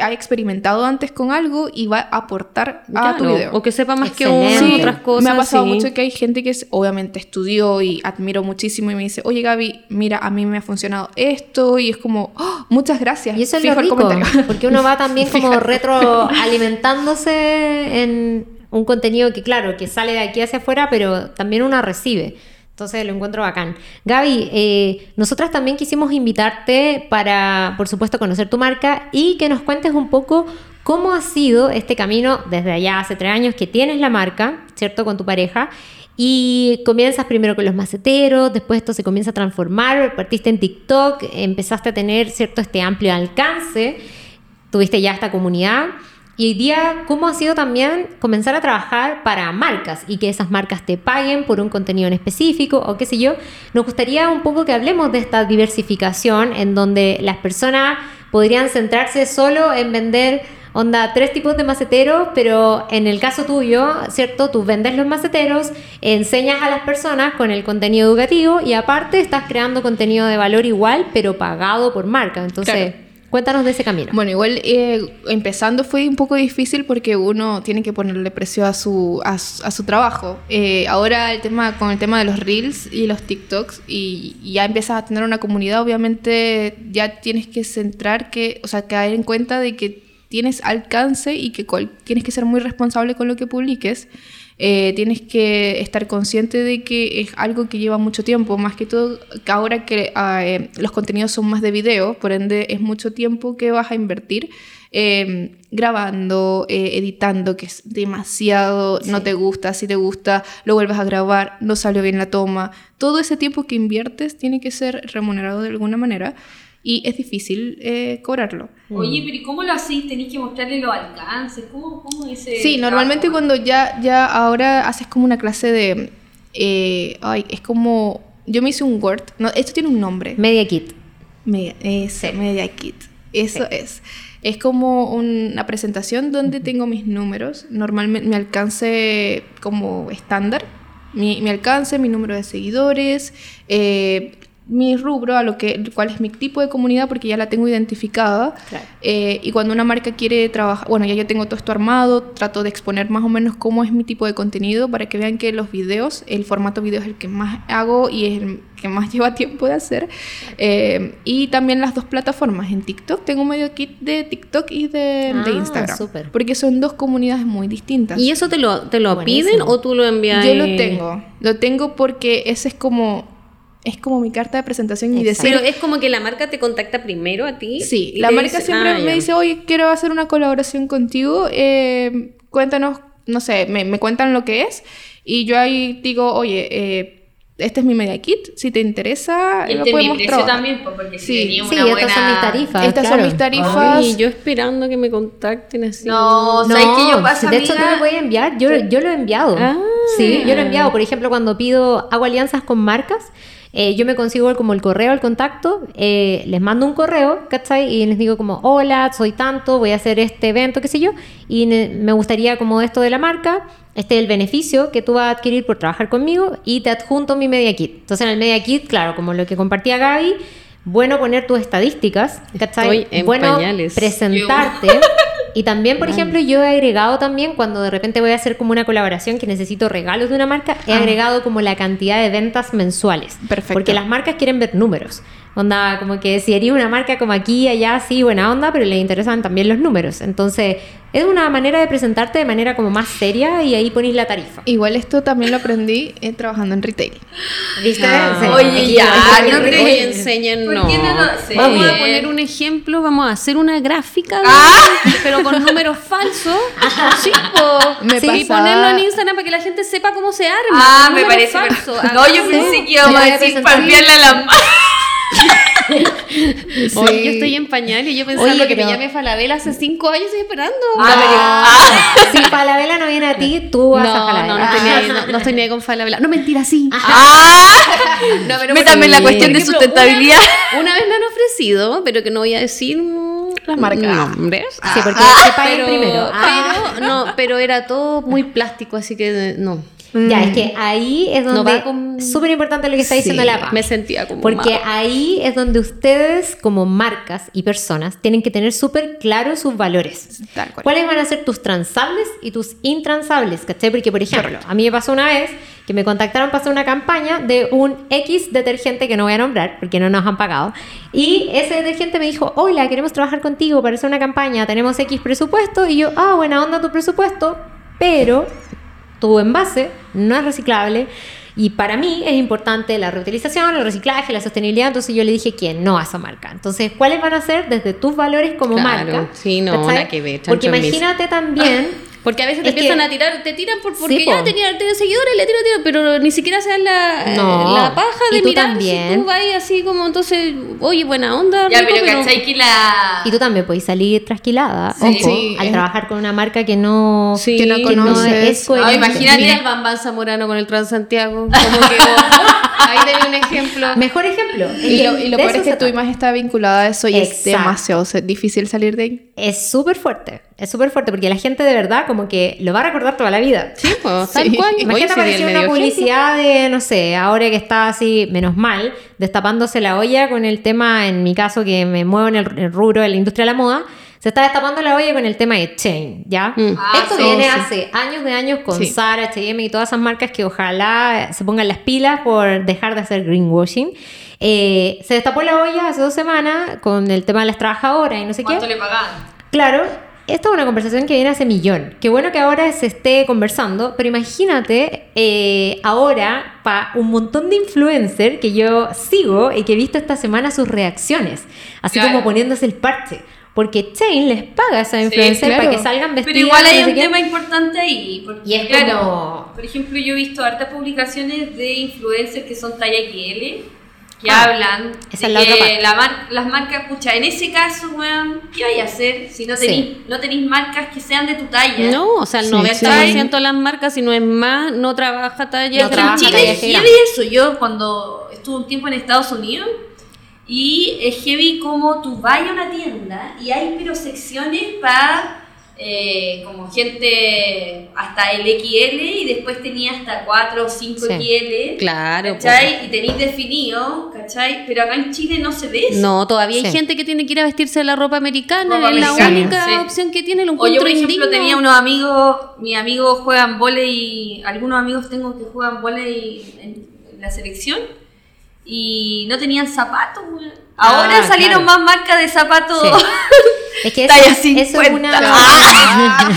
ha experimentado antes con algo y va a aportar a tu Claro, video. O que sepa más que Excelente. uno, Sí, otras cosas. Me ha pasado sí. mucho que hay gente que es- obviamente estudió y admiro muchísimo y me dice, oye Gaby, mira, a mí me ha funcionado esto y es como, "Oh, muchas gracias. Y eso es Fijo lo el rico, comentario. <laughs> porque uno va también <laughs> como retroalimentándose en un contenido que, claro, que sale de aquí hacia afuera, pero también uno recibe. Entonces lo encuentro bacán. Gaby, eh, nosotras también quisimos invitarte para, por supuesto, conocer tu marca y que nos cuentes un poco cómo ha sido este camino desde allá hace tres años que tienes la marca, ¿cierto? Con tu pareja. Y comienzas primero con los maceteros, después esto se comienza a transformar, partiste en TikTok, empezaste a tener, ¿cierto? Este amplio alcance, tuviste ya esta comunidad. Y hoy día, ¿cómo ha sido también comenzar a trabajar para marcas y que esas marcas te paguen por un contenido en específico o qué sé yo? Nos gustaría un poco que hablemos de esta diversificación en donde las personas podrían centrarse solo en vender, onda, tres tipos de maceteros, pero en el caso tuyo, ¿cierto? Tú vendes los maceteros, enseñas a las personas con el contenido educativo y aparte estás creando contenido de valor igual, pero pagado por marca. Entonces, Claro. Cuéntanos de ese camino. Bueno, igual eh, empezando fue un poco difícil porque uno tiene que ponerle precio a su, a, su- a su trabajo. Eh, ahora el tema con el tema de los reels y los TikToks y, y ya empiezas a tener una comunidad, obviamente ya tienes que centrar que, o sea, caer en cuenta de que tienes alcance y que tienes que ser muy responsable con lo que publiques. Eh, tienes que estar consciente de que es algo que lleva mucho tiempo, más que todo ahora que ah, eh, los contenidos son más de video, por ende es mucho tiempo que vas a invertir eh, grabando, eh, editando, que es demasiado, no te gusta, si te gusta, lo vuelves a grabar, no salió bien la toma. Todo ese tiempo que inviertes tiene que ser remunerado de alguna manera y es difícil eh, cobrarlo. Oye, pero ¿y cómo lo hacís? ¿Tenéis que mostrarle los alcances? ¿Cómo, cómo es ese Sí, normalmente cuando ya, ya ahora haces como una clase de... eh, ay, es como... Yo me hice un Word. No, esto tiene un nombre. Media Kit. Media, eso, Media Kit. Eso es. Es como una presentación donde tengo mis números. Normalmente mi alcance como estándar. Mi, mi alcance, mi número de seguidores, eh, mi rubro, a lo que, cuál es mi tipo de comunidad, porque ya la tengo identificada. Claro. Eh, y cuando una marca quiere trabajar, bueno, ya yo tengo todo esto armado, trato de exponer más o menos cómo es mi tipo de contenido para que vean que los videos, el formato video es el que más hago y es el que más <laughs> lleva tiempo de hacer. Eh, y también las dos plataformas, en TikTok, tengo medio kit de TikTok y de, de Ah, Instagram. súper. Porque son dos comunidades muy distintas. ¿Y eso te lo, te lo Buenísimo. piden o tú lo envías? yo lo tengo, lo tengo porque ese es como, es como mi carta de presentación y Exacto. decir... Pero es como que la marca te contacta primero a ti. Sí, y la marca dice- siempre ah, me ya. dice, oye, quiero hacer una colaboración contigo, eh, cuéntanos, no sé, me, me cuentan lo que es y yo ahí digo, oye, eh, este es mi media kit, si te interesa, Y lo este es mi podemos precio trabajar. también, pues, porque si Sí. tenía una Sí, buena... estas son mis tarifas. Estas claro. son mis tarifas. Ay, yo esperando que me contacten así. No, No, ¿sabes qué yo paso, de hecho tú amiga? lo puedes enviar, yo, yo lo he enviado. Ah. Sí, yo lo he enviado. Por ejemplo, cuando pido, hago alianzas con marcas, eh, yo me consigo como el correo, el contacto, eh, les mando un correo, ¿cachai? Y les digo como, hola, soy tanto, voy a hacer este evento, qué sé yo, y me gustaría como esto de la marca, este es el beneficio que tú vas a adquirir por trabajar conmigo y te adjunto mi media kit. Entonces en el media kit, claro, como lo que compartía Gaby, bueno poner tus estadísticas, ¿cachai? Estoy en bueno pañales. presentarte. Y también, por ejemplo, yo he agregado también cuando de repente voy a hacer como una colaboración que necesito regalos de una marca, he Ah. agregado como la cantidad de ventas mensuales. Perfecto. Porque las marcas quieren ver números. Onda, como que si haría una marca como aquí, allá, sí, buena onda, pero les interesan también los números. Entonces, es una manera de presentarte de manera como más seria y ahí ponéis la tarifa. Igual esto también lo aprendí eh, trabajando en retail. ¿Viste? Ah. Sí. Oye, ya, no creo- oye, enseñen, ¿Por no. no sí. Vamos a poner un ejemplo, vamos a hacer una gráfica, Ah. pero con números falsos. <laughs> Sí. Me Sí, y ponerlo en Instagram para que la gente sepa cómo se arma. Ah, me parece... falsos. No, yo Háganlo. pensé que íbamos a decir palpearle a la mano. <laughs> Oye, yo estoy en pañales, yo pensando Oye, que pero- me llame Falabella hace cinco años y esperando. Ah, si Falabella no viene a ti, tú vas a No, Falabella. no, no, estoy ni ahí, no, no estoy ni con Falabella. No, mentira, sí. ¡Ah! <laughs> Pero Métame en la sí. cuestión de ejemplo, sustentabilidad. Una, una vez me han ofrecido, pero que no voy a decir Las marcas. nombres. Sí, porque se primero. Ah. pero, no, pero era todo muy plástico, así que no. Ya, es que ahí es No donde con- súper importante lo que está Sí, diciendo la PA. Me sentía como Porque mal. ahí es donde ustedes como marcas y personas tienen que tener súper claros sus valores. Tal cual. ¿Cuáles van a ser tus transables y tus intransables? ¿Cachai? Porque, por ejemplo, a mí me pasó una vez que me contactaron para hacer una campaña de un X detergente que no voy a nombrar porque no nos han pagado. Y ese detergente me dijo, hola, queremos trabajar contigo para hacer una campaña, tenemos X presupuesto. Y yo, ah, buena onda tu presupuesto, pero tu envase no es reciclable. Y para mí es importante la reutilización, el reciclaje, la sostenibilidad. Entonces yo le dije que no a esa marca. Entonces, ¿cuáles van a ser desde tus valores como Claro, marca? sí, no, nada que ver, Porque mis- imagínate también. <laughs> Porque a veces te Es que- empiezan a tirar, te tiran por, porque Sí, ya po. tenía, tenía seguidores, le tiro, tiro, pero ni siquiera se dan la, No. la paja Y de tú mirar también. si tú vas así como, entonces, oye, buena onda, Ya, rico, pero ¿cachai que la... Y tú también puedes salir trasquilada, Sí. ojo, Sí, al es- trabajar con una marca que no, Sí, que no que conoces. es coherente. No, imagínate. Mira el Bambán Zamorano con el Transantiago. <laughs> Como que ahí tenía un ejemplo. Mejor ejemplo. Es Y que lo, y lo peor es que tu imagen está vinculada a eso y es demasiado difícil salir de ahí. Es súper fuerte, es súper fuerte porque la gente de verdad como que lo va a recordar toda la vida. Sí, pues, tal Sí. cual. Imagínate aparecer una publicidad de, no sé, ahora que está así, menos mal, destapándose la olla con el tema, en mi caso que me muevo en el, el rubro de la industria de la moda, se está destapando la olla con el tema de Chain, ¿ya? Mm. Ah, Esto sí, viene sí. hace años de años con Sí. Zara, H&M y todas esas marcas que ojalá se pongan las pilas por dejar de hacer greenwashing. Eh, se destapó la olla hace dos semanas con el tema de las trabajadoras y no sé qué. ¿Cuánto le pagaban? Claro, esta es una conversación que viene hace millón. Qué bueno que ahora se esté conversando, pero imagínate eh, ahora para un montón de influencers que yo sigo y que he visto esta semana sus reacciones, así Claro. como poniéndose el parche. Porque Chain les paga a esa influencer claro. para que salgan vestidas. Pero igual hay no un qué. tema importante ahí. Porque, Y es claro, como- por ejemplo, yo he visto hartas publicaciones de influencers que son talla XL, que Ah, hablan esa de es la otra que parte. la mar- las marcas, pucha, en ese caso, weón, ¿qué vais a hacer si no Sí. tenéis no tenéis marcas que sean de tu talla? No, o sea, el Sí, 90% de las marcas, si no es más, no trabaja talla. No Pero en trabaja Chile talla es heavy eso. Yo cuando estuve un tiempo en Estados Unidos y es heavy como tú vas a una tienda y hay pero secciones para como gente hasta el XL y después tenía hasta 4 o 5 Sí. XL. Claro, ¿Cachai? Y tenéis definido, ¿cachai? Pero acá en Chile no se ve eso. No, todavía hay gente que tiene que ir a vestirse de la ropa americana. Ropa es la única sí. opción que tiene. Lo O yo, encuentro por ejemplo, indigno. tenía unos amigos, mis amigos juegan volei, algunos amigos tengo que juegan volei en, la selección y no tenían zapatos. Ahora Ah, salieron claro. más marcas de zapatos. <laughs> Es que eso, Talla eso es 50. una... Ah.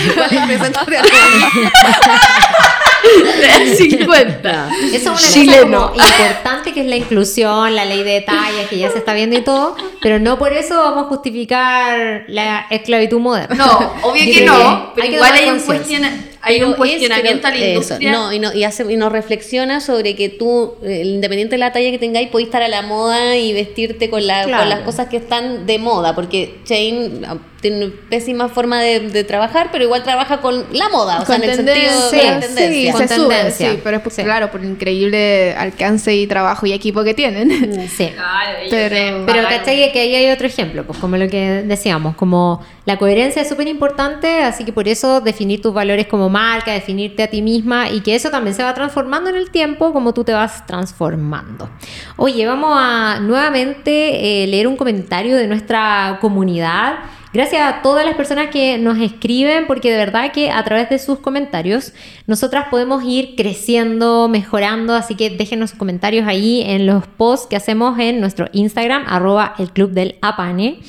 De 50. Eso es una Chileno. cosa como importante que es la inclusión, la ley de detalles que ya se está viendo y todo, pero no por eso vamos a justificar la esclavitud moderna. No, obvio que no, pero hay igual hay un conciencia. Hay Pero un es, cuestionamiento pero a la eso, industria. no, y, no- y hace, y nos reflexiona sobre que tú, eh, independiente de la talla que tengáis, podéis estar a la moda y vestirte con, la, Claro. con las cosas que están de moda, porque Chain tiene pésima forma de, de trabajar, pero igual trabaja con la moda, o sea, en el sentido de la sí, tendencia. Con se sube, tendencia. sí, pero es por- Sí. claro, por el increíble alcance y trabajo y equipo que tienen. Sí. Claro, ellos Pero- Pero ¿cachai? Que ahí hay otro ejemplo, pues como lo que decíamos, como la coherencia es súper importante, así que por eso definir tus valores como marca, definirte a ti misma y que eso también se va transformando en el tiempo como tú te vas transformando. Oye, vamos a nuevamente eh, leer un comentario de nuestra comunidad. Gracias a todas las personas que nos escriben, porque de verdad que a través de sus comentarios nosotras podemos ir creciendo, mejorando, así que déjenos sus comentarios ahí en los posts que hacemos en nuestro Instagram, arroba el club del Apane.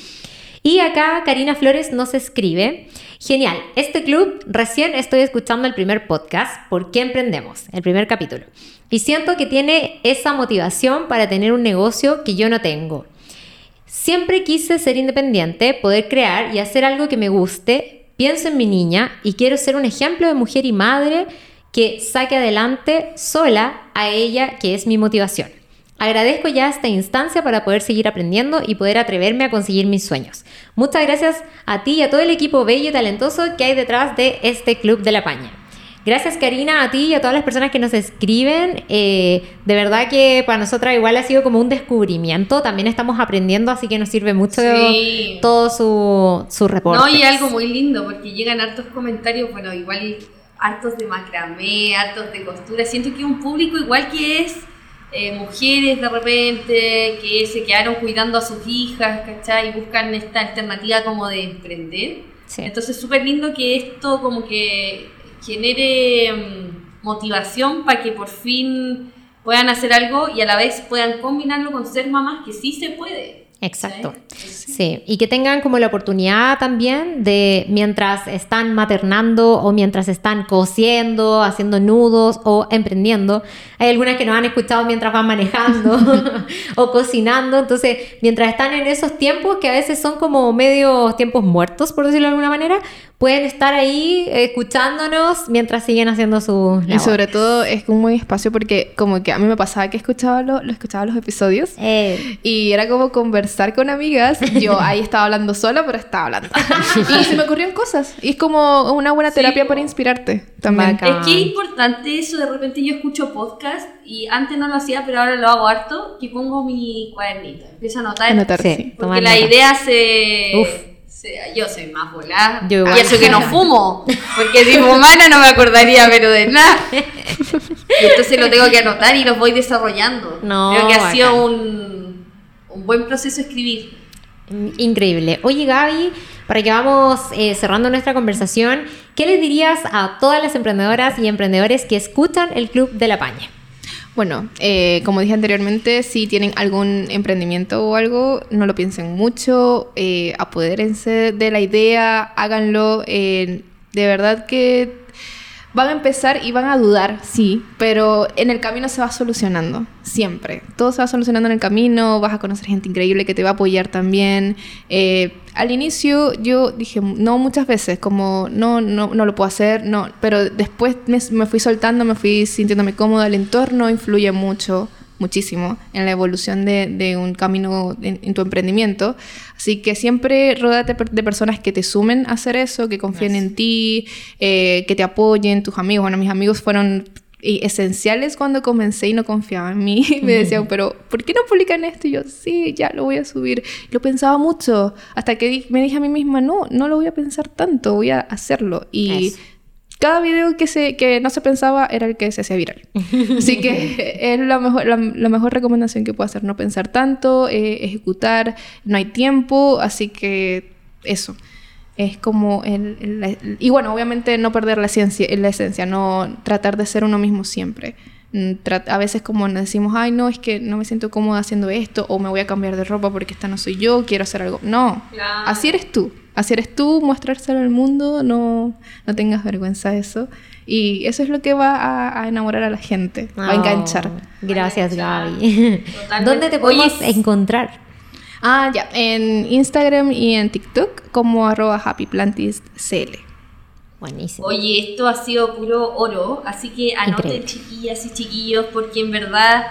Y acá Karina Flores nos escribe, genial, este club recién estoy escuchando el primer podcast, ¿por qué emprendemos? El primer capítulo. Y siento que tiene esa motivación para tener un negocio que yo no tengo. Siempre quise ser independiente, poder crear y hacer algo que me guste. Pienso en mi niña y quiero ser un ejemplo de mujer y madre que saque adelante sola a ella, que es mi motivación. Agradezco ya esta instancia para poder seguir aprendiendo y poder atreverme a conseguir mis sueños. Muchas gracias a ti y a todo el equipo bello y talentoso que hay detrás de este Club de la Paña. Gracias Karina, a ti y a todas las personas que nos escriben. Eh, de verdad que para nosotras igual ha sido como un descubrimiento. También estamos aprendiendo, así que nos sirve mucho Sí. todo su, su reporte. No, y algo muy lindo, porque llegan hartos comentarios, bueno, igual hartos de macramé, hartos de costura. Siento que un público igual que es eh, mujeres de repente, que se quedaron cuidando a sus hijas, ¿cachai? Y buscan esta alternativa como de emprender. Sí. Entonces, súper lindo que esto como que genere mm, motivación para que por fin puedan hacer algo y a la vez puedan combinarlo con ser mamás, que sí se puede. Exacto. ¿cachai? Sí, y que tengan como la oportunidad también de mientras están maternando o mientras están cosiendo, haciendo nudos o emprendiendo. Hay algunas que nos han escuchado mientras van manejando <laughs> o cocinando. Entonces, mientras están en esos tiempos que a veces son como medios tiempos muertos, por decirlo de alguna manera, pueden estar ahí escuchándonos mientras siguen haciendo sus Y sobre todo es un buen espacio porque como que a mí me pasaba que escuchaba, lo, lo escuchaba los episodios Eh, y era como conversar con amigas. Yo <laughs> ahí estaba hablando sola, pero estaba hablando. y se me ocurrían cosas. Y es como una buena terapia para inspirarte también. Bacán. Es que es importante eso, de repente yo escucho podcast y antes no lo hacía, pero ahora lo hago harto, que pongo mi cuadernito, empiezo a anotar. Anotar, Sí. Porque la nota. idea se... Uf. Yo soy más volada. Yo igual. Y eso que no <laughs> fumo. Porque si fumara no me acordaría, pero de nada. <laughs> Y entonces lo tengo que anotar y los voy desarrollando. No, Creo que ha sido un, un buen proceso escribir. Increíble. Oye, Gaby, para que vamos eh, cerrando nuestra conversación, ¿qué les dirías a todas las emprendedoras y emprendedores que escuchan el Club de la Paña? Bueno, eh, como dije anteriormente, si tienen algún emprendimiento o algo, no lo piensen mucho, eh, apodérense de la idea, háganlo. eh, de verdad que van a empezar y van a dudar, sí, pero en el camino se va solucionando, siempre. Todo se va solucionando en el camino, vas a conocer gente increíble que te va a apoyar también. Eh, al inicio yo dije no muchas veces, como no, no, no lo puedo hacer, no, pero después me, me fui soltando, me fui sintiéndome cómoda, el entorno influye mucho muchísimo en la evolución de, de un camino en, en tu emprendimiento. Así que siempre rodate de personas que te sumen a hacer eso, que confíen en ti, eh, que te apoyen, tus amigos. Bueno, mis amigos fueron eh, esenciales cuando comencé y no confiaban en mí. <laughs> Me decían, pero ¿por qué no publican esto? Y yo, sí, ya lo voy a subir. Lo pensaba mucho, hasta que di- me dije a mí misma, no, no lo voy a pensar tanto, voy a hacerlo. Y. cada video que, se, que no se pensaba era el que se hacía viral. <laughs> Así que es la mejor, la, la mejor recomendación que puedo hacer, no pensar tanto, eh, ejecutar, no hay tiempo, así que eso. Es como el, y bueno, obviamente no perder la, ciencia, la esencia, no tratar de ser uno mismo siempre. Mm, A veces como nos decimos, ay no, es que no me siento cómoda haciendo esto, o me voy a cambiar de ropa porque esta no soy yo, quiero hacer algo. No, Claro. así eres tú. Así eres tú, mostrárselo al mundo, no, no tengas vergüenza de eso. Y eso es lo que va a, a enamorar a la gente, va a Oh, enganchar. Gracias. Gaby. Totalmente. ¿Dónde te podemos Oye, encontrar? Ah, ya, en Instagram y en TikTok como arroba happyplantiscl. Buenísimo. Oye, esto ha sido puro oro, así que anoten Increíble. chiquillas y chiquillos, porque en verdad,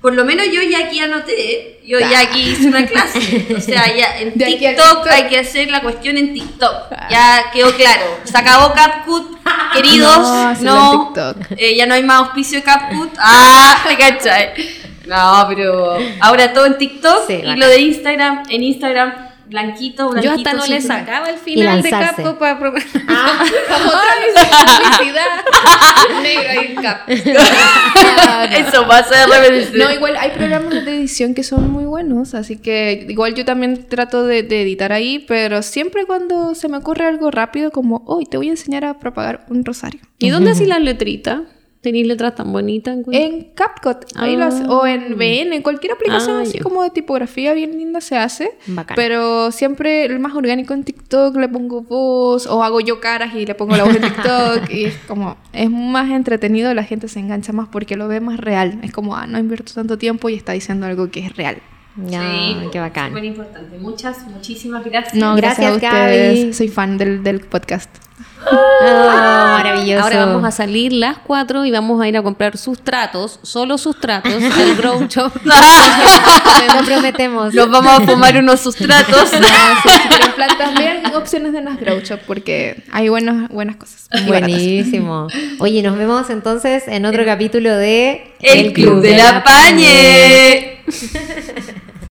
por lo menos yo ya aquí anoté, yo ya aquí hice una clase. O sea, ya <laughs> en TikTok TikTok. hay que hacer la cuestión en TikTok. Ya quedó claro. Se acabó CapCut, <laughs> queridos. No, No, eh, ya no hay más auspicio de CapCut. Ah, <laughs> te cachai. No, pero ahora todo en TikTok Sí, y bacán. lo de Instagram, en Instagram, blanquito, blanquito. Yo hasta no le sacaba el final de. Capco para Ah, <laughs> Como otra publicidad. <laughs> Negro cap. <laughs> Eso pasa de repente. No, igual hay programas de edición que son muy buenos, así que igual yo también trato de, de editar ahí, pero siempre cuando se me ocurre algo rápido, como, hoy te voy a enseñar a propagar un rosario. ¿Y dónde hacís las letritas? ¿Tenéis letras tan bonitas? encuentro? En CapCut, ahí lo hace- o en VN, en cualquier aplicación Ah, así como de tipografía bien linda se hace. Bacán. Pero siempre el más orgánico en TikTok le pongo voz o hago yo caras y le pongo la voz en TikTok y es como es más entretenido, la gente se engancha más porque lo ve más real. Es como, ah, no invierto tanto tiempo y está diciendo algo que es real. Ya, Sí, qué bacán. Súper importante. Muchas, muchísimas gracias. No, gracias, Gracias, a ustedes. Gaby. Soy fan del, del podcast. Oh, maravilloso. Ahora vamos a salir las cuatro y vamos a ir a comprar sustratos, solo sustratos, del <laughs> Grow Shop. <laughs> Lo prometemos. Nos vamos a fumar unos sustratos. Pero en plan también opciones de las Grow Shop porque hay buenas, buenas cosas. Buenísimo. Oye, nos vemos entonces en otro capítulo de El Club de la Pañe. <laughs>